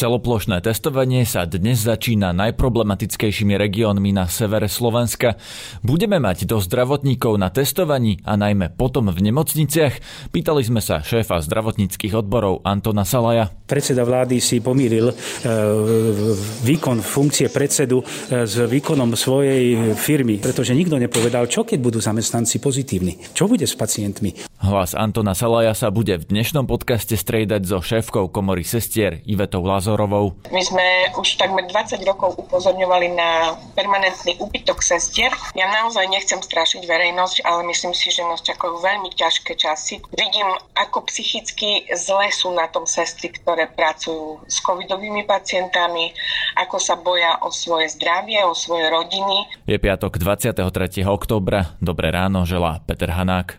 Celoplošné testovanie sa dnes začína najproblematickejšími regiónmi na severe Slovenska. Budeme mať do zdravotníkov na testovaní a najmä potom v nemocniciach? Pýtali sme sa šéfa zdravotníckých odborov Antona Salaja. Predseda vlády si pomýlil e, výkon funkcie predsedu e, s výkonom svojej firmy, pretože nikto nepovedal, čo keď budú zamestnanci pozitívni. Čo bude s pacientmi? Hlas Antona Salaja sa bude v dnešnom podcaste striedať so šéfkou komory sestier Ivetou Lazar Názorovou. My sme už takmer 20 rokov upozorňovali na permanentný úbytok sestier. Ja naozaj nechcem strašiť verejnosť, ale myslím si, že nás čakajú veľmi ťažké časy. Vidím, ako psychicky zle sú na tom sestry, ktoré pracujú s covidovými pacientami, ako sa boja o svoje zdravie, o svoje rodiny. Je piatok 23. októbra. Dobré ráno, želá Peter Hanák.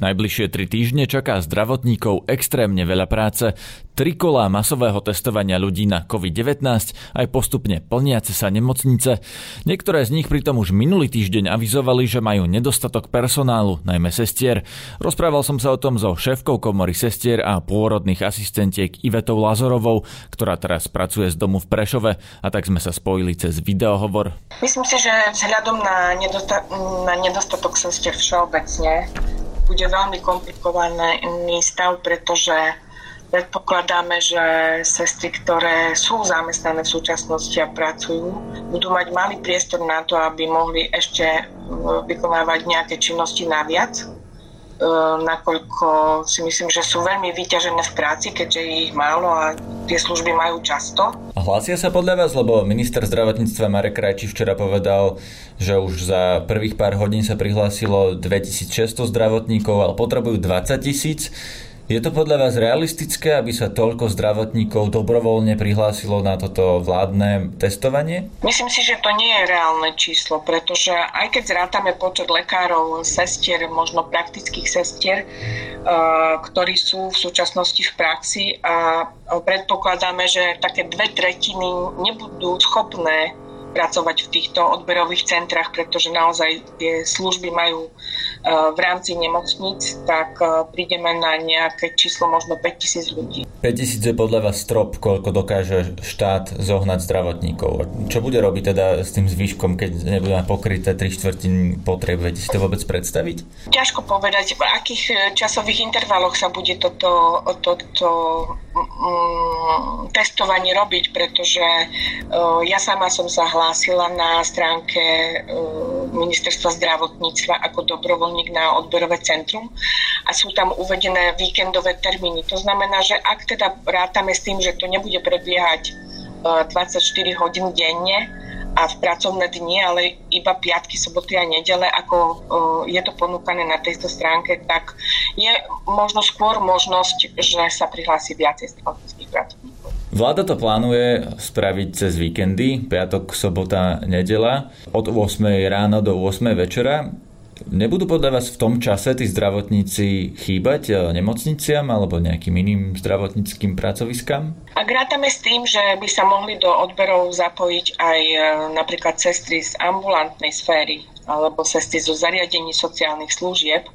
Najbližšie tri týždne čaká zdravotníkov extrémne veľa práce. Tri kolá masového testovania ľudí na COVID-19 aj postupne plniace sa nemocnice. Niektoré z nich pritom už minulý týždeň avizovali, že majú nedostatok personálu, najmä sestier. Rozprával som sa o tom so šéfkou komory sestier a pôrodných asistentiek Ivetou Lazorovou, ktorá teraz pracuje z domu v Prešove a tak sme sa spojili cez videohovor. Myslím si, že vzhľadom na, nedosta- na nedostatok sestier všeobecne bude veľmi komplikovaný stav, pretože predpokladáme, že sestry, ktoré sú zamestnané v súčasnosti a pracujú, budú mať malý priestor na to, aby mohli ešte vykonávať nejaké činnosti naviac, e, nakoľko si myslím, že sú veľmi vyťažené v práci, keďže ich málo a tie služby majú často. Hlásia sa podľa vás, lebo minister zdravotníctva Marek Krajčí včera povedal, že už za prvých pár hodín sa prihlásilo 2600 zdravotníkov, ale potrebujú 20 tisíc. Je to podľa vás realistické, aby sa toľko zdravotníkov dobrovoľne prihlásilo na toto vládne testovanie? Myslím si, že to nie je reálne číslo, pretože aj keď zrátame počet lekárov, sestier, možno praktických sestier, eh, ktorí sú v súčasnosti v praxi a predpokladáme, že také dve tretiny nebudú schopné pracovať v týchto odberových centrách, pretože naozaj tie služby majú v rámci nemocníc, tak e, prídeme na nejaké číslo možno 5000 ľudí. 5000 je podľa vás strop, koľko dokáže štát zohnať zdravotníkov. Čo bude robiť teda s tým zvyškom, keď nebudeme pokryté 3 štvrtiny potreb? Viete si to vôbec predstaviť? Ťažko povedať, v akých e, časových intervaloch sa bude toto, toto mm, testovanie robiť, pretože ja sama som sa hlásila na stránke e, ministerstva zdravotníctva ako dobrovoľník na odberové centrum a sú tam uvedené víkendové termíny. To znamená, že ak teda rátame s tým, že to nebude prebiehať 24 e, hodín denne, a v pracovné dni, ale iba piatky, soboty a nedele, ako e, je to ponúkané na tejto stránke, tak je možno skôr možnosť, že sa prihlási viacej zdravotníckých pracovníkov. Vláda to plánuje spraviť cez víkendy, piatok, sobota, nedela, od 8 rána do 8 večera. Nebudú podľa vás v tom čase tí zdravotníci chýbať eh, nemocniciam alebo nejakým iným zdravotníckým pracoviskám? Ak rátame s tým, že by sa mohli do odberov zapojiť aj eh, napríklad sestry z ambulantnej sféry alebo sestry zo zariadení sociálnych služieb,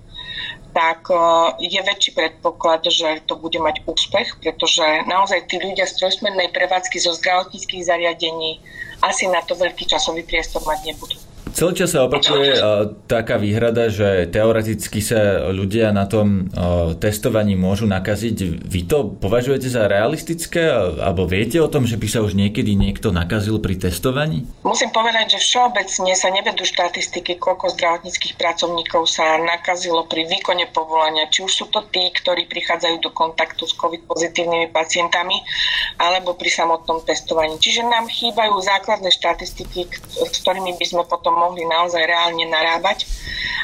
tak e, je väčší predpoklad, že to bude mať úspech, pretože naozaj tí ľudia z trojsmernej prevádzky zo zdravotníckých zariadení asi na to veľký časový priestor mať nebudú. Celý čas sa opakuje uh, taká výhrada, že teoreticky sa ľudia na tom uh, testovaní môžu nakaziť. Vy to považujete za realistické? Alebo viete o tom, že by sa už niekedy niekto nakazil pri testovaní? Musím povedať, že všeobecne sa nevedú štatistiky, koľko zdravotníckých pracovníkov sa nakazilo pri výkone povolania. Či už sú to tí, ktorí prichádzajú do kontaktu s COVID pozitívnymi pacientami, alebo pri samotnom testovaní. Čiže nám chýbajú základné štatistiky, s ktorými by sme potom mohli naozaj reálne narábať.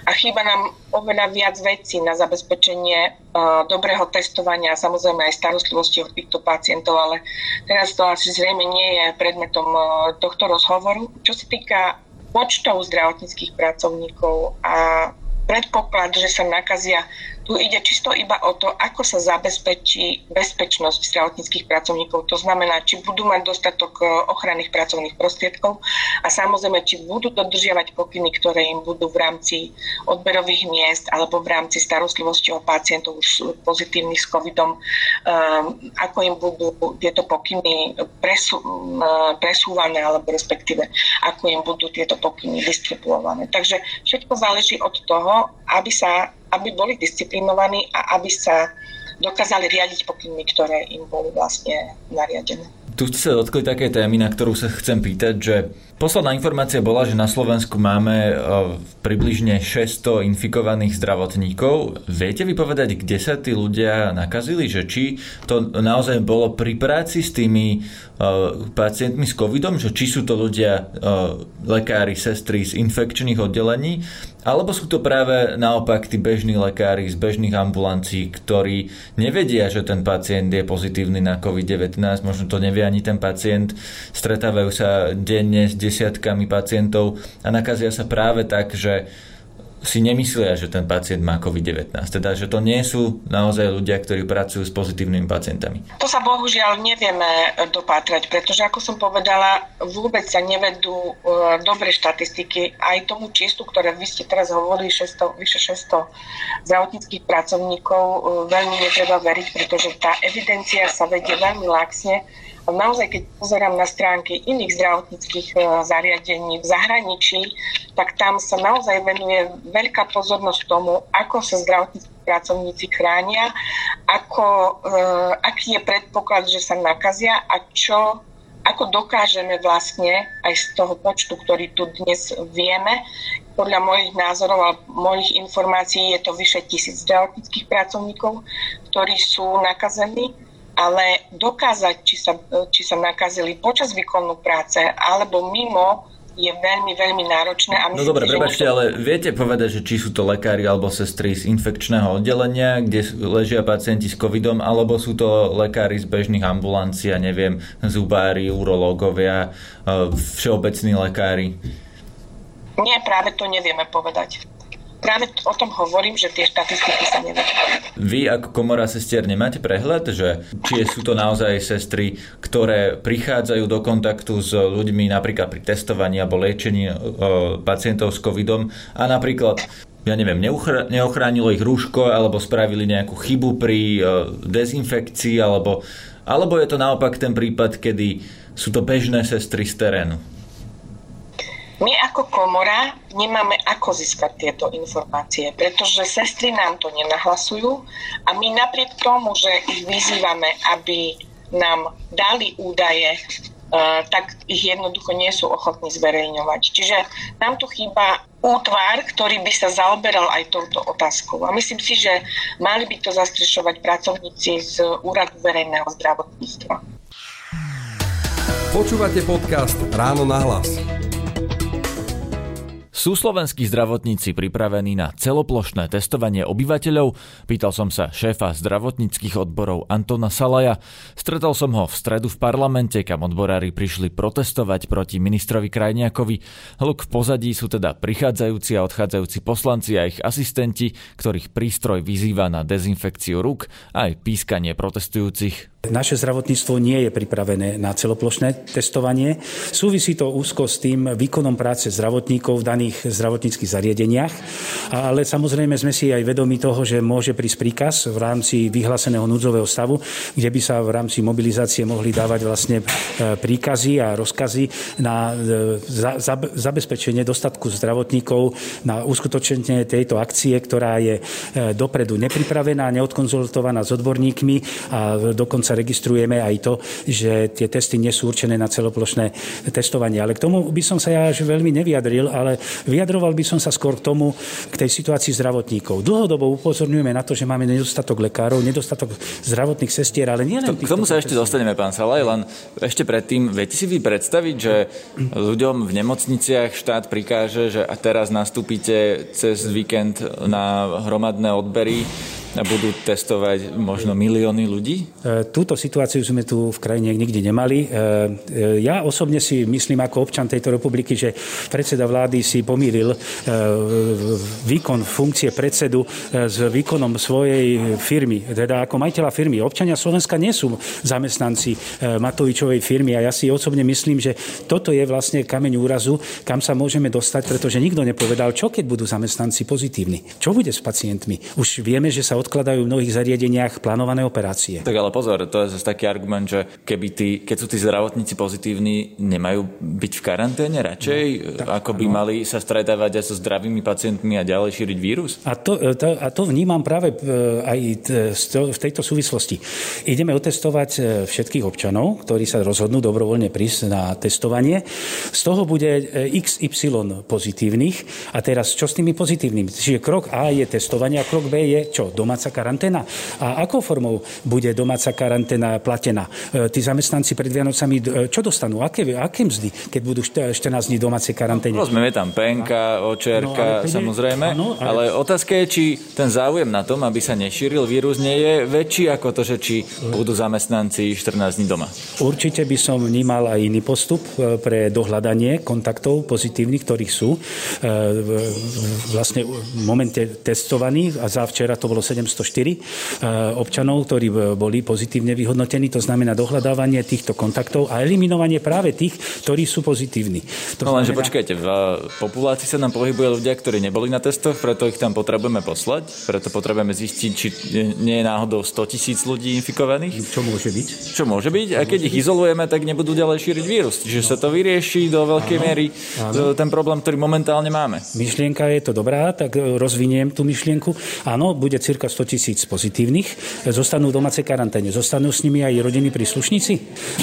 A chýba nám oveľa viac vecí na zabezpečenie uh, dobrého testovania a samozrejme aj starostlivosti od týchto pacientov, ale teraz to asi zrejme nie je predmetom uh, tohto rozhovoru. Čo sa týka počtov zdravotníckých pracovníkov a predpoklad, že sa nakazia Tu ide čisto iba o to, ako sa zabezpečí bezpečnosť zdravotníckých pracovníkov. To znamená, či budú mať dostatok e, ochranných pracovných prostriedkov a samozrejme, či budú dodržiavať pokyny, ktoré im budú v rámci odberových miest alebo v rámci starostlivosti o pacientov už pozitívnych s covidom, um, ako im budú tieto pokyny presú, presúvané alebo respektíve ako im budú tieto pokyny distribuované. Takže všetko záleží od toho, aby sa aby boli disciplinovaní a aby sa dokázali riadiť pokynmi, ktoré im boli vlastne nariadené. Tu ste sa dotkli také témy, na ktorú sa chcem pýtať, že posledná informácia bola, že na Slovensku máme e, približne 600 infikovaných zdravotníkov. Viete vy povedať, kde sa tí ľudia nakazili? Že či to naozaj bolo pri práci s tými uh, pacientmi s covidom? Že či sú to ľudia, uh, lekári, sestry z infekčných oddelení? Alebo sú to práve naopak tí bežní lekári z bežných ambulancií, ktorí nevedia, že ten pacient je pozitívny na COVID-19, možno to nevie ani ten pacient, stretávajú sa denne s desiatkami pacientov a nakazia sa práve tak, že si nemyslia, že ten pacient má COVID-19. Teda, že to nie sú naozaj ľudia, ktorí pracujú s pozitívnymi pacientami. To sa bohužiaľ nevieme dopátrať, pretože ako som povedala, vôbec sa nevedú uh, dobre štatistiky. Aj tomu čistu, ktoré vy ste teraz hovorili, 600, vyše 600 zdravotníckých pracovníkov, uh, veľmi netreba veriť, pretože tá evidencia sa vedie veľmi laxne naozaj, keď pozerám na stránky iných zdravotníckých e, zariadení v zahraničí, tak tam sa naozaj venuje veľká pozornosť tomu, ako sa zdravotníckí pracovníci chránia, ako, e, aký je predpoklad, že sa nakazia a čo ako dokážeme vlastne aj z toho počtu, ktorý tu dnes vieme, podľa mojich názorov a mojich informácií je to vyše tisíc zdravotníckých pracovníkov, ktorí sú nakazení ale dokázať, či sa, či sa nakazili počas výkonu práce alebo mimo, je veľmi, veľmi náročné. A no dobre, prebačte, to... ale viete povedať, že či sú to lekári alebo sestry z infekčného oddelenia, kde ležia pacienti s covidom, alebo sú to lekári z bežných ambulancií, ja neviem, zubári, urológovia, e, všeobecní lekári? Nie, práve to nevieme povedať práve o tom hovorím, že tie štatistiky sa nevedia. Vy ako komora sestier nemáte prehľad, že či sú to naozaj sestry, ktoré prichádzajú do kontaktu s ľuďmi napríklad pri testovaní alebo liečení pacientov s covidom a napríklad ja neviem, neochránilo ich rúško alebo spravili nejakú chybu pri dezinfekcii alebo, alebo je to naopak ten prípad, kedy sú to bežné sestry z terénu. My ako komora nemáme ako získať tieto informácie, pretože sestry nám to nenahlasujú a my napriek tomu, že ich vyzývame, aby nám dali údaje, Uh, tak ich jednoducho nie sú ochotní zverejňovať. Čiže nám tu chýba útvar, ktorý by sa zaoberal aj touto otázkou. A myslím si, že mali by to zastrešovať pracovníci z Úradu verejného zdravotníctva. Počúvate podcast Ráno na hlas. Sú slovenskí zdravotníci pripravení na celoplošné testovanie obyvateľov? Pýtal som sa šéfa zdravotníckých odborov Antona Salaja. Stretol som ho v stredu v parlamente, kam odborári prišli protestovať proti ministrovi Krajniakovi. Hluk v pozadí sú teda prichádzajúci a odchádzajúci poslanci a ich asistenti, ktorých prístroj vyzýva na dezinfekciu rúk a aj pískanie protestujúcich. Naše zdravotníctvo nie je pripravené na celoplošné testovanie. Súvisí to úzko s tým výkonom práce zdravotníkov v daných zdravotníckých zariadeniach, ale samozrejme sme si aj vedomi toho, že môže prísť príkaz v rámci vyhláseného núdzového stavu, kde by sa v rámci mobilizácie mohli dávať vlastne e, príkazy a rozkazy na e, zabezpečenie dostatku zdravotníkov na uskutočnenie tejto akcie, ktorá je e, dopredu nepripravená, neodkonzultovaná s odborníkmi a dokonca registrujeme aj to, že tie testy nie sú určené na celoplošné testovanie. Ale k tomu by som sa ja až veľmi nevyjadril, ale vyjadroval by som sa skôr k tomu, k tej situácii zdravotníkov. Dlhodobo upozorňujeme na to, že máme nedostatok lekárov, nedostatok zdravotných sestier, ale nie len K tomu sa ešte dostaneme, pán Salaj, len ešte predtým, viete si vy predstaviť, že ľuďom v nemocniciach štát prikáže, že a teraz nastúpite cez víkend na hromadné odbery A budú testovať možno milióny ľudí? E, túto situáciu sme tu v krajine nikdy nemali. E, e, ja osobne si myslím ako občan tejto republiky, že predseda vlády si pomýlil výkon funkcie predsedu s výkonom svojej firmy, teda ako majiteľa firmy. Občania Slovenska nie sú zamestnanci Matovičovej firmy a ja si osobne myslím, že toto je vlastne kameň úrazu, kam sa môžeme dostať, pretože nikto nepovedal, čo keď budú zamestnanci pozitívni. Čo bude s pacientmi? Už vieme, že sa odkladajú v mnohých zariadeniach plánované operácie. Tak ale pozor, to je zase taký argument, že keby tí, keď sú tí zdravotníci pozitívni, nemajú byť v karanténe radšej, no, tak, ako by no. mali sa stretávať aj so zdravými pacientmi a ďalej šíriť vírus? A to, to, a to vnímam práve e, aj v tejto súvislosti. Ideme otestovať e, všetkých občanov, ktorí sa rozhodnú dobrovoľne prísť na testovanie. Z toho bude e, XY pozitívnych. A teraz čo s tými pozitívnymi? Čiže krok A je testovanie a krok B je čo? Domáca karanténa. A akou formou bude domáca karanténa platená? E, tí zamestnanci pred Vianocami e, čo dostanú? Aké, aké mzdy, keď budú 14 dní domácej karanténe? Rozumiem, tam penka, očerka, no, ale samozrejme. Áno, ale... ale otázka je, či ten záujem na tom, aby sa nešíril vírus, nie je väčší ako to, že či budú zamestnanci 14 dní doma. Určite by som vnímal aj iný postup e, pre dohľadanie kontaktov pozitívnych, ktorých sú vlastne v momente testovaní a za včera to bolo 704 občanov, ktorí boli pozitívne vyhodnotení, to znamená dohľadávanie týchto kontaktov a eliminovanie práve tých, ktorí sú pozitívni. To no lenže znamená... počkajte, v populácii sa nám pohybuje ľudia, ktorí neboli na testoch, preto ich tam potrebujeme poslať, preto potrebujeme zistiť, či nie je náhodou 100 tisíc ľudí infikovaných. Čo môže byť? Čo môže byť? A keď ich izolujeme, tak nebudú ďalej šíriť vírus. Čiže sa to vyrieši do veľkej áno, miery áno. ten problém, ktorý momentálne máme. Myšlienka je to dobrá, tak rozviniem tú myšlienku. Áno, bude cirka 100 tisíc pozitívnych, zostanú v domácej karanténe. Zostanú s nimi aj rodiny príslušníci?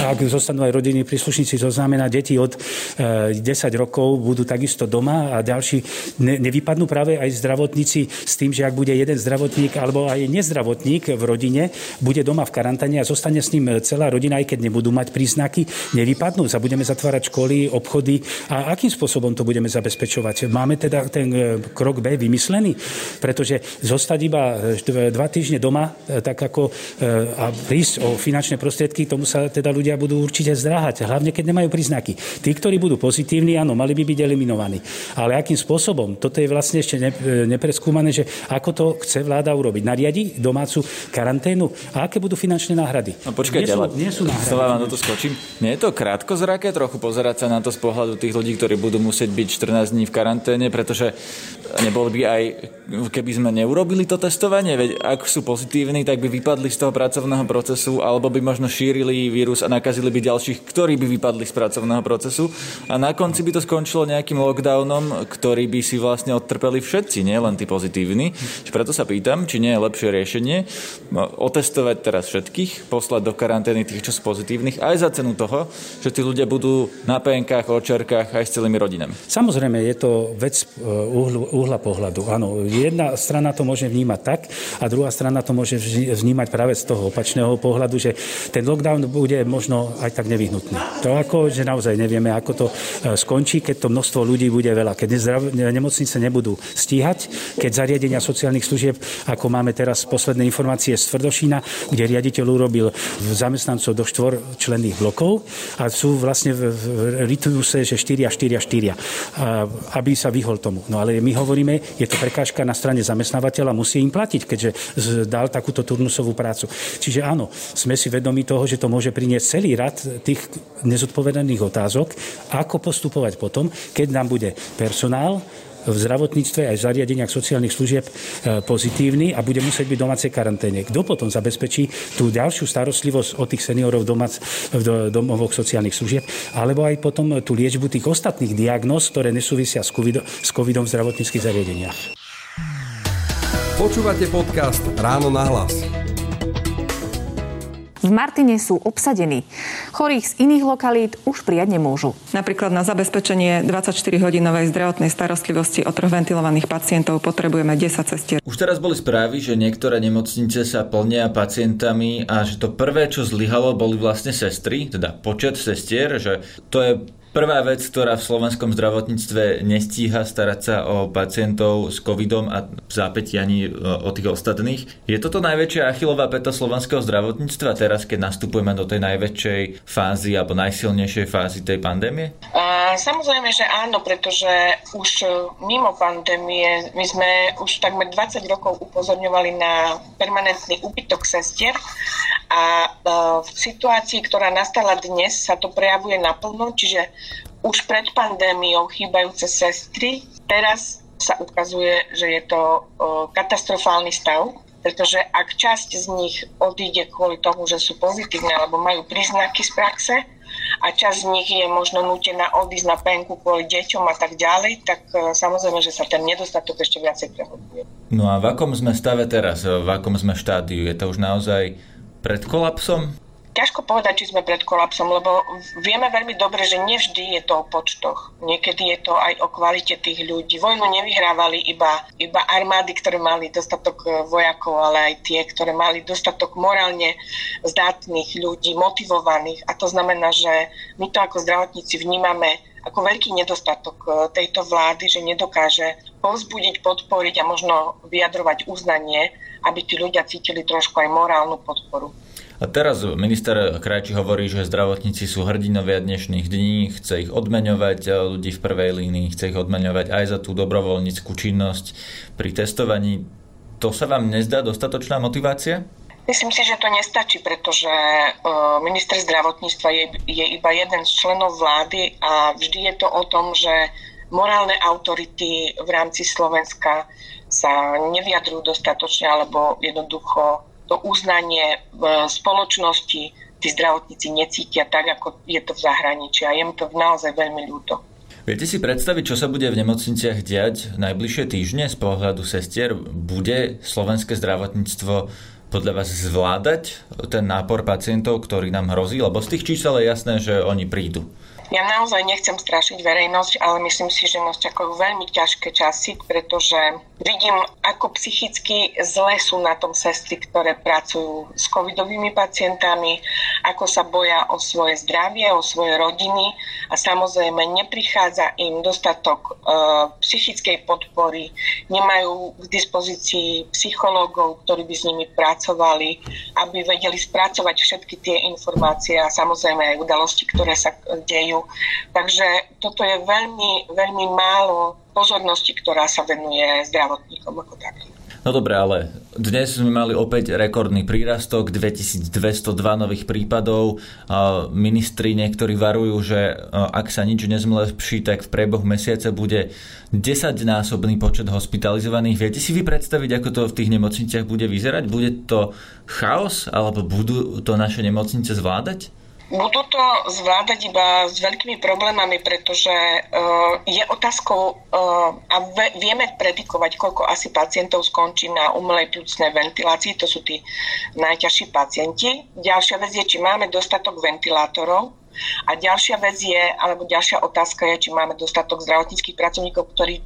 A ak zostanú aj rodiny príslušníci, to znamená, deti od 10 e, rokov budú takisto doma a ďalší ne, nevypadnú práve aj zdravotníci s tým, že ak bude jeden zdravotník alebo aj nezdravotník v rodine, bude doma v karanténe a zostane s ním celá rodina, aj keď nebudú mať príznaky, nevypadnú. Budeme zatvárať školy, obchody a akým spôsobom to budeme zabezpečovať? Máme teda ten e, krok B vymyslený? Pretože zostať iba e, dva týždne doma, tak ako a prísť o finančné prostriedky, tomu sa teda ľudia budú určite zdráhať, hlavne keď nemajú príznaky. Tí, ktorí budú pozitívni, áno, mali by byť eliminovaní. Ale akým spôsobom? Toto je vlastne ešte nepreskúmané, že ako to chce vláda urobiť. Nariadi domácu karanténu a aké budú finančné náhrady? No počkajte, nie sú, ale nie sú náhrady. vám to skočím. Nie je to krátko zrake trochu pozerať sa na to z pohľadu tých ľudí, ktorí budú musieť byť 14 dní v karanténe, pretože nebol by aj, keby sme neurobili to testovanie, veď ak sú pozitívni, tak by vypadli z toho pracovného procesu, alebo by možno šírili vírus a nakazili by ďalších, ktorí by vypadli z pracovného procesu. A na konci by to skončilo nejakým lockdownom, ktorý by si vlastne odtrpeli všetci, nie len tí pozitívni. Preto sa pýtam, či nie je lepšie riešenie no, otestovať teraz všetkých, poslať do karantény tých, čo sú pozitívnych, aj za cenu toho, že tí ľudia budú na PNK, očerkách aj s celými rodinami. Samozrejme, je to vec e, uhla pohľadu. Áno, jedna strana to môže vnímať tak a druhá strana to môže vnímať práve z toho opačného pohľadu, že ten lockdown bude možno aj tak nevyhnutný. To ako, že naozaj nevieme, ako to e, skončí, keď to množstvo ľudí bude veľa. Keď nemocnice nebudú stíhať, keď zariadenia sociálnych služieb, ako máme teraz posledné informácie z Tvrdošína, kde riaditeľ urobil zamestnancov do štvorčlenných blokov a sú vlastne v, sa, že 4 a 4 a 4, aby sa vyhol tomu. No ale my hovoríme, je to prekážka na strane zamestnávateľa, musí im platiť, keďže dal takúto turnusovú prácu. Čiže áno, sme si vedomi toho, že to môže priniesť celý rad tých nezodpovedaných otázok, ako postupovať potom, keď nám bude personál, v zdravotníctve aj v zariadeniach sociálnych služieb e, pozitívny a bude musieť byť v domácej karanténe. Kto potom zabezpečí tú ďalšiu starostlivosť od tých seniorov v, domac, v domovoch sociálnych služieb, alebo aj potom tú liečbu tých ostatných diagnóz, ktoré nesúvisia s covidom v zdravotníckých zariadeniach. Počúvate podcast Ráno na hlas. V Martine sú obsadení. Chorých z iných lokalít už prijať nemôžu. Napríklad na zabezpečenie 24-hodinovej zdravotnej starostlivosti o troch ventilovaných pacientov potrebujeme 10 cestier. Už teraz boli správy, že niektoré nemocnice sa plnia pacientami a že to prvé, čo zlyhalo, boli vlastne sestry, teda počet sestier, že to je Prvá vec, ktorá v slovenskom zdravotníctve nestíha starať sa o pacientov s covidom a zápäti ani e, o tých ostatných. Je toto najväčšia achilová peta slovenského zdravotníctva teraz, keď nastupujeme do tej najväčšej fázy alebo najsilnejšej fázy tej pandémie? A, samozrejme, že áno, pretože už mimo pandémie my sme už takmer 20 rokov upozorňovali na permanentný úbytok sestier a e, v situácii, ktorá nastala dnes, sa to prejavuje naplno, čiže už pred pandémiou chýbajúce sestry. Teraz sa ukazuje, že je to katastrofálny stav, pretože ak časť z nich odíde kvôli tomu, že sú pozitívne alebo majú príznaky z praxe a časť z nich je možno nutená odísť na penku kvôli deťom a tak ďalej, tak e, samozrejme, že sa ten nedostatok ešte viacej prehoduje. No a v akom sme stave teraz? V akom sme štádiu? Je to už naozaj pred kolapsom? Ťažko povedať, či sme pred kolapsom, lebo vieme veľmi dobre, že nevždy je to o počtoch. Niekedy je to aj o kvalite tých ľudí. Vojnu nevyhrávali iba, iba armády, ktoré mali dostatok e, vojakov, ale aj tie, ktoré mali dostatok morálne zdatných ľudí, motivovaných. A to znamená, že my to ako zdravotníci vnímame ako veľký nedostatok e, tejto vlády, že nedokáže povzbudiť, podporiť a možno vyjadrovať uznanie, aby tí ľudia cítili trošku aj morálnu podporu. A teraz minister Krajči hovorí, že zdravotníci sú hrdinovia dnešných dní, chce ich odmeňovať eh, ľudí v prvej línii, chce ich odmeňovať aj za tú dobrovoľníckú činnosť pri testovaní. To sa vám nezdá dostatočná motivácia? Myslím si, že to nestačí, pretože eh, minister zdravotníctva je, je iba jeden z členov vlády a vždy je to o tom, že morálne autority v rámci Slovenska sa nevyjadrujú dostatočne alebo jednoducho to uznanie v spoločnosti tí zdravotníci necítia tak, ako je to v zahraničí a je mi to naozaj veľmi ľúto. Viete si predstaviť, čo sa bude v nemocniciach diať najbližšie týždne z pohľadu sestier? Bude slovenské zdravotníctvo podľa vás zvládať ten nápor pacientov, ktorý nám hrozí? Lebo z tých čísel je jasné, že oni prídu. Ja naozaj nechcem strašiť verejnosť, ale myslím si, že nás čakajú veľmi ťažké časy, pretože vidím, ako psychicky zle sú na tom sestry, ktoré pracujú s covidovými pacientami, ako sa boja o svoje zdravie, o svoje rodiny a samozrejme neprichádza im dostatok e, psychickej podpory, nemajú k dispozícii psychológov, ktorí by s nimi pracovali, aby vedeli spracovať všetky tie informácie a samozrejme aj udalosti, ktoré sa dejú Takže toto je veľmi, veľmi málo pozornosti, ktorá sa venuje zdravotníkom ako takým. No dobre, ale dnes sme mali opäť rekordný prírastok, 2202 nových prípadov. Ministri niektorí varujú, že ak sa nič nezlepší, tak v priebehu mesiaca bude 10-násobný počet hospitalizovaných. Viete si vy predstaviť, ako to v tých nemocniciach bude vyzerať? Bude to chaos, alebo budú to naše nemocnice zvládať? Budú to zvládať iba s veľkými problémami, pretože uh, je otázkou uh, a vieme predikovať, koľko asi pacientov skončí na umelej plúcnej ventilácii, to sú tí najťažší pacienti. Ďalšia vec je, či máme dostatok ventilátorov, a ďalšia vec je, alebo ďalšia otázka je, či máme dostatok zdravotníckých pracovníkov, ktorí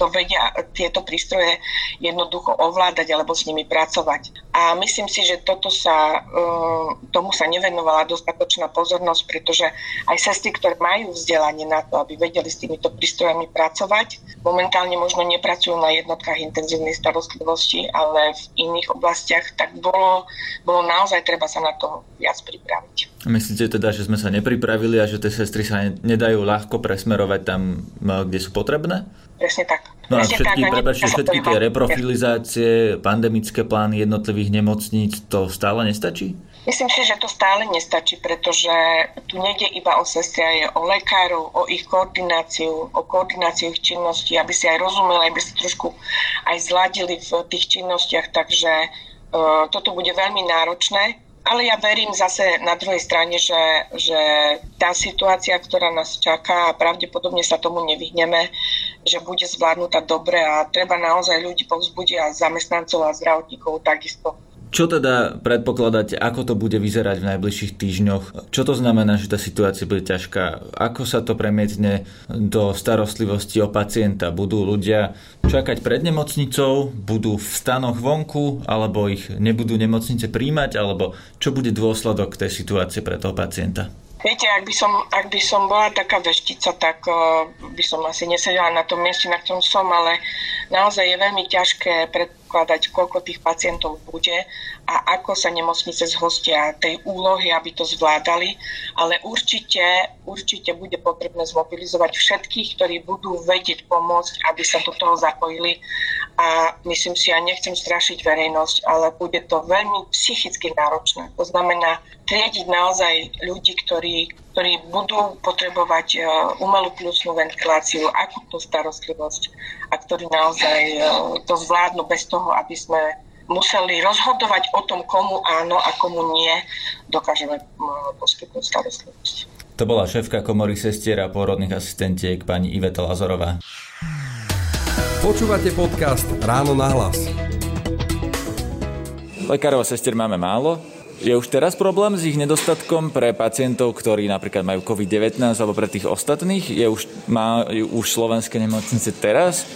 to vedia tieto prístroje jednoducho ovládať alebo s nimi pracovať. A myslím si, že toto sa, um, tomu sa nevenovala dostatočná pozornosť, pretože aj sestry, ktoré majú vzdelanie na to, aby vedeli s týmito prístrojami pracovať, momentálne možno nepracujú na jednotkách intenzívnej starostlivosti, ale v iných oblastiach, tak bolo, bolo naozaj treba sa na to viac pripraviť. Myslíte teda, že sme sa nepripravili a že tie sestry sa nedajú ľahko presmerovať tam, kde sú potrebné? Presne tak. No a všetky, prepáčte, všetky tie reprofilizácie, pandemické plány jednotlivých nemocníc, to stále nestačí? Myslím si, že to stále nestačí, pretože tu nejde iba o sestry, je o lekárov, o ich koordináciu, o koordináciu ich činností, aby si aj rozumeli, aby si trošku aj zladili v tých činnostiach, takže uh, toto bude veľmi náročné ale ja verím zase na druhej strane, že, že tá situácia, ktorá nás čaká a pravdepodobne sa tomu nevyhneme, že bude zvládnutá dobre a treba naozaj ľudí povzbudiť a zamestnancov a zdravotníkov takisto. Čo teda predpokladáte, ako to bude vyzerať v najbližších týždňoch? Čo to znamená, že tá situácia bude ťažká? Ako sa to premietne do starostlivosti o pacienta? Budú ľudia čakať pred nemocnicou? Budú v stanoch vonku? Alebo ich nebudú nemocnice príjmať? Alebo čo bude dôsledok tej situácie pre toho pacienta? Viete, ak by som, ak by som bola taká veštica, tak uh, by som asi nesedela na tom mieste, na ktorom som, ale naozaj je veľmi ťažké predpokladať, koľko tých pacientov bude a ako sa nemocnice zhostia tej úlohy, aby to zvládali. Ale určite, určite bude potrebné zmobilizovať všetkých, ktorí budú vedieť pomôcť, aby sa do toho zapojili. A myslím si, ja nechcem strašiť verejnosť, ale bude to veľmi psychicky náročné. To znamená triediť naozaj ľudí, ktorí, ktorí budú potrebovať e, umelú plusnú ventiláciu, akútnu starostlivosť a ktorí naozaj e, to zvládnu bez toho, aby sme museli rozhodovať o tom, komu áno a komu nie dokážeme poskytnúť starostlivosť. To bola šéfka komory sestier a pôrodných asistentiek pani Iveta Lazorová. Počúvate podcast Ráno na hlas. Lekárov a sestier máme málo, je už teraz problém s ich nedostatkom pre pacientov, ktorí napríklad majú COVID-19 alebo pre tých ostatných? Je už, má už slovenské nemocnice teraz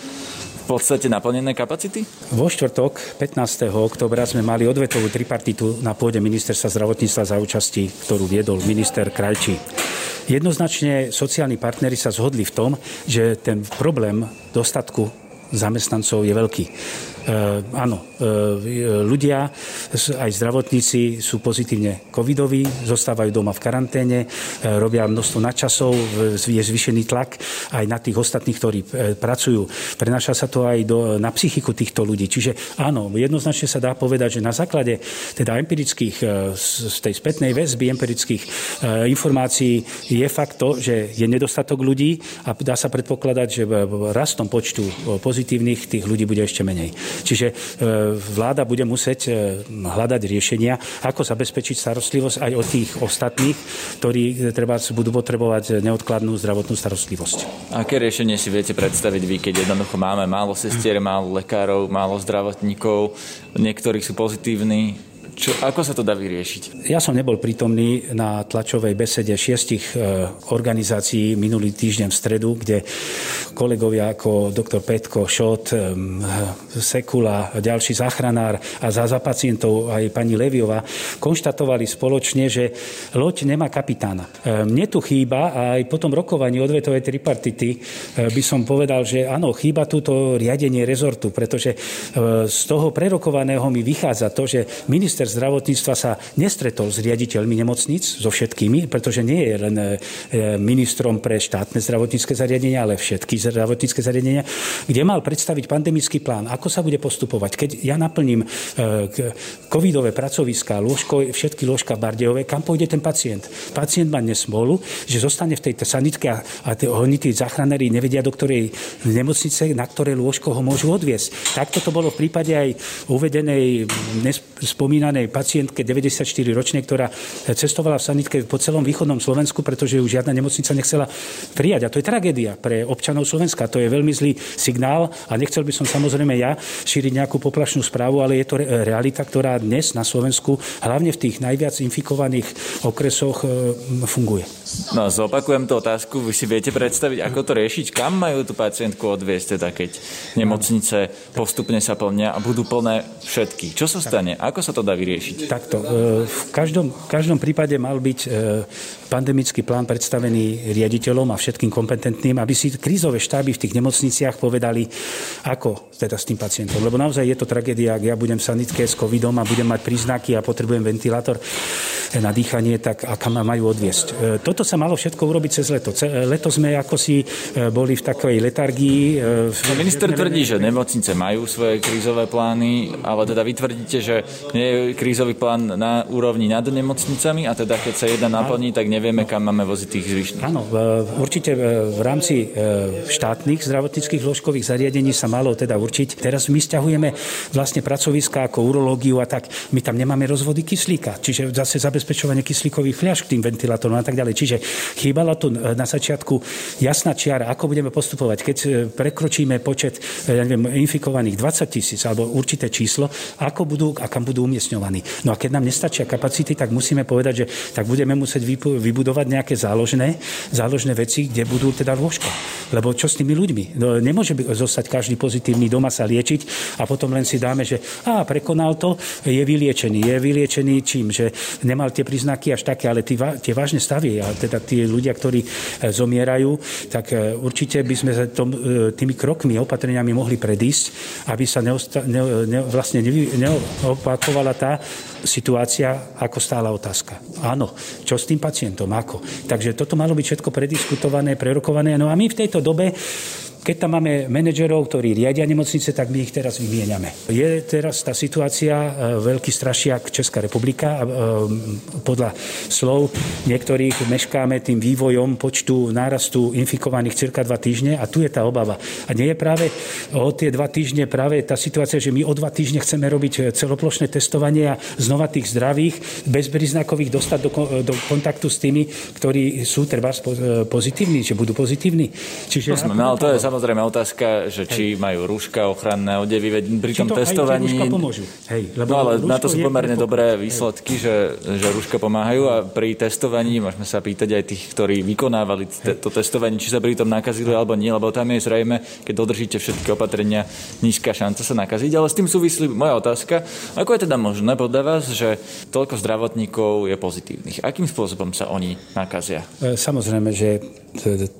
v podstate naplnené kapacity? Vo štvrtok, 15. oktobra, sme mali odvetovú tripartitu na pôde ministerstva zdravotníctva za účasti, ktorú viedol minister Krajčí. Jednoznačne sociálni partnery sa zhodli v tom, že ten problém dostatku zamestnancov je veľký. E, áno, e, ľudia, aj zdravotníci sú pozitívne covidoví, zostávajú doma v karanténe, e, robia množstvo nadčasov, je zvyšený tlak aj na tých ostatných, ktorí pracujú. Prenáša sa to aj do, na psychiku týchto ľudí. Čiže áno, jednoznačne sa dá povedať, že na základe teda empirických, z tej spätnej väzby empirických informácií je fakt to, že je nedostatok ľudí a dá sa predpokladať, že rastom počtu pozitívnych tých ľudí bude ešte menej. Čiže e, vláda bude musieť e, hľadať riešenia, ako zabezpečiť starostlivosť aj od tých ostatných, ktorí e, treba, budú potrebovať neodkladnú zdravotnú starostlivosť. Aké riešenie si viete predstaviť vy, keď jednoducho máme málo sestier, málo lekárov, málo zdravotníkov, niektorí sú pozitívni, čo, ako sa to dá vyriešiť? Ja som nebol prítomný na tlačovej besede šiestich e, organizácií minulý týždeň v stredu, kde kolegovia ako doktor Petko, Šot, e, Sekula, ďalší záchranár a za, za pacientov aj pani Leviova konštatovali spoločne, že loď nemá kapitána. E, mne tu chýba aj po tom rokovaní odvetovej tripartity by som povedal, že áno, chýba túto riadenie rezortu, pretože z toho prerokovaného mi vychádza to, že minister minister zdravotníctva sa nestretol s riaditeľmi nemocníc, so všetkými, pretože nie je len e, ministrom pre štátne zdravotnícke zariadenia, ale všetky zdravotnícke zariadenia, kde mal predstaviť pandemický plán, ako sa bude postupovať. Keď ja naplním e, covidové pracoviská, lôžko, všetky lôžka Bardejové, kam pôjde ten pacient? Pacient má nesmolu, že zostane v tej sanitke a, oni tí záchranári nevedia, do ktorej nemocnice, na ktoré lôžko ho môžu odviesť. Takto to bolo v prípade aj uvedenej spomínanej spomínanej pacientke 94-ročnej, ktorá cestovala v sanitke po celom východnom Slovensku, pretože ju žiadna nemocnica nechcela prijať. A to je tragédia pre občanov Slovenska. To je veľmi zlý signál a nechcel by som samozrejme ja šíriť nejakú poplašnú správu, ale je to realita, ktorá dnes na Slovensku, hlavne v tých najviac infikovaných okresoch, e, funguje. No, zopakujem tú otázku. Vy si viete predstaviť, ako to riešiť? Kam majú tú pacientku odviesť, teda keď nemocnice postupne sa plnia a budú plné všetky? Čo sa stane? Ako sa to dá vyriešiť? Takto. E, v každom, v každom prípade mal byť e, pandemický plán predstavený riaditeľom a všetkým kompetentným, aby si krízové štáby v tých nemocniciach povedali, ako teda s tým pacientom. Lebo naozaj je to tragédia, ak ja budem sanitke s covidom a budem mať príznaky a potrebujem ventilátor na dýchanie, tak a kam ma majú odviesť. E, toto sa malo všetko urobiť cez leto. Leto sme ako si boli v takej letargii. No, minister tvrdí, že nemocnice majú svoje krízové plány, ale teda vy tvrdíte, že nie je krízový plán na úrovni nad nemocnicami a teda keď sa jedna naplní, tak nevieme, kam máme voziť tých zvyšných. Áno, určite v rámci e, štátnych zdravotníckých ložkových zariadení sa malo teda určiť. Teraz my stiahujeme vlastne pracoviska ako urológiu a tak. My tam nemáme rozvody kyslíka, čiže zase zabezpečovanie kyslíkových fľaš k tým ventilátorom a tak ďalej. Čiže chýbala tu e, na začiatku jasná čiara, ako budeme postupovať. Keď e, prekročíme počet ja neviem, infikovaných 20 tisíc alebo určité číslo, ako budú a kam budú umiestňovať definovaní. No a keď nám nestačia kapacity, tak musíme povedať, že tak budeme musieť vybudovať nejaké záložné, záložné veci, kde budú teda lôžka. Lebo čo s tými ľuďmi? No, nemôže zostať každý pozitívny doma sa liečiť a potom len si dáme, že a prekonal to, je vyliečený. Je vyliečený čím? Že nemal tie príznaky až také, ale tie, tie vážne stavy a teda tí ľudia, ktorí zomierajú, tak určite by sme tom, tými krokmi, opatreniami mohli predísť, aby sa neosta, ne, ne, vlastne neopakovala tá situácia ako stála otázka. Áno, čo s tým pacientom, ako? Takže toto malo byť všetko prediskutované, prerokované. No a my v tejto dobe keď tam máme manažerov, ktorí riadia nemocnice, tak my ich teraz vymieňame. Je teraz tá situácia e, veľký strašiak Česká republika. E, podľa slov niektorých meškáme tým vývojom počtu nárastu infikovaných cirka dva týždne a tu je tá obava. A nie je práve o tie dva týždne práve tá situácia, že my o dva týždne chceme robiť celoplošné testovanie a znova tých zdravých, bezpríznakových dostať do, do kontaktu s tými, ktorí sú treba pozitívni, že budú pozitívni. Čiže no, to je samozrejme otázka, že či majú rúška, ochranné odevy, veď pri tom testovaní... Aj pomôžu. Hej, lebo no ale na to sú pomerne dobré výsledky, že, že rúška pomáhajú a pri testovaní môžeme sa pýtať aj tých, ktorí vykonávali te, to testovanie, či sa pri tom nakazili alebo nie, lebo tam je zrejme, keď dodržíte všetky opatrenia, nízka šanca sa nakaziť. Ale s tým súvislí moja otázka, ako je teda možné podľa vás, že toľko zdravotníkov je pozitívnych? Akým spôsobom sa oni nakazia? E, samozrejme, že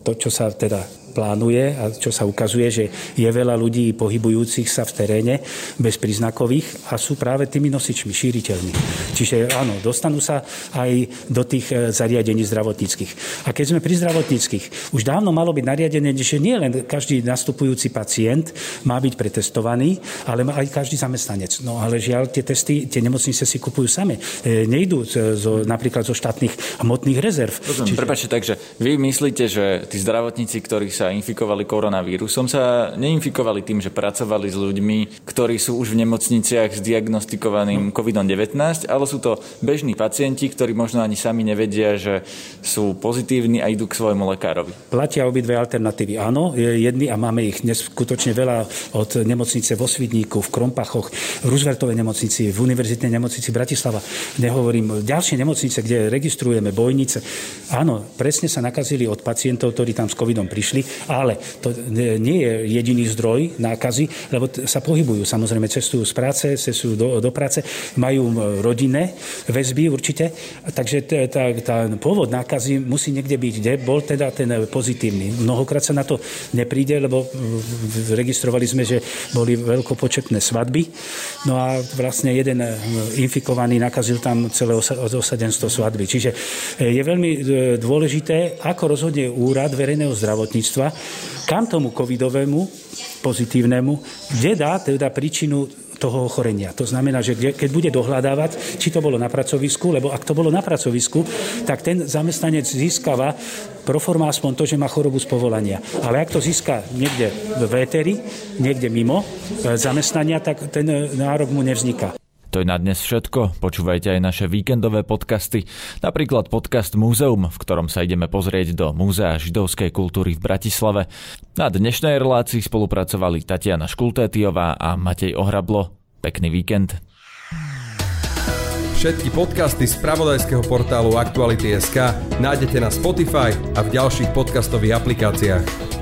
to, čo sa teda plánuje a čo sa ukazuje, že je veľa ľudí pohybujúcich sa v teréne bezpríznakových a sú práve tými nosičmi, šíriteľmi. Čiže áno, dostanú sa aj do tých e, zariadení zdravotníckých. A keď sme pri zdravotníckých, už dávno malo byť nariadené, že nie len každý nastupujúci pacient má byť pretestovaný, ale aj každý zamestnanec. No ale žiaľ, tie testy, tie nemocnice si kupujú same. E, nejdú zo, napríklad zo štátnych hmotných rezerv. Čiže... Prepačte, takže vy myslíte, že tí zdravotníci, ktorí sa sa infikovali koronavírusom, sa neinfikovali tým, že pracovali s ľuďmi, ktorí sú už v nemocniciach s diagnostikovaným COVID-19, ale sú to bežní pacienti, ktorí možno ani sami nevedia, že sú pozitívni a idú k svojmu lekárovi. Platia obidve alternatívy. Áno, jedni a máme ich neskutočne veľa od nemocnice vo Svidníku, v Krompachoch, v Rooseveltovej nemocnici, v univerzitnej nemocnici Bratislava. Nehovorím ďalšie nemocnice, kde registrujeme bojnice. Áno, presne sa nakazili od pacientov, ktorí tam s covidom prišli ale to nie je jediný zdroj nákazy, lebo sa pohybujú, samozrejme cestujú z práce, cestujú do, do práce, majú rodinné väzby určite, takže tá, tá pôvod nákazy musí niekde byť, kde bol teda ten pozitívny. Mnohokrát sa na to nepríde, lebo registrovali sme, že boli veľkopočetné svadby, no a vlastne jeden infikovaný nakazil tam celé osadenstvo svadby. Čiže je veľmi e, dôležité, ako rozhodne úrad verejného zdravotníctva, zdravotníctva, kam tomu covidovému pozitívnemu, kde dá teda príčinu toho ochorenia. To znamená, že keď bude dohľadávať, či to bolo na pracovisku, lebo ak to bolo na pracovisku, tak ten zamestnanec získava proforma aspoň to, že má chorobu z povolania. Ale ak to získa niekde v véteri, niekde mimo e, zamestnania, tak ten nárok mu nevzniká. To je na dnes všetko. Počúvajte aj naše víkendové podcasty, napríklad podcast Múzeum, v ktorom sa ideme pozrieť do Múzea židovskej kultúry v Bratislave. Na dnešnej relácii spolupracovali Tatiana Škultétiová a Matej Ohrablo. Pekný víkend. Všetky podcasty z pravodajského portálu Aktuality.sk nájdete na Spotify a v ďalších podcastových aplikáciách.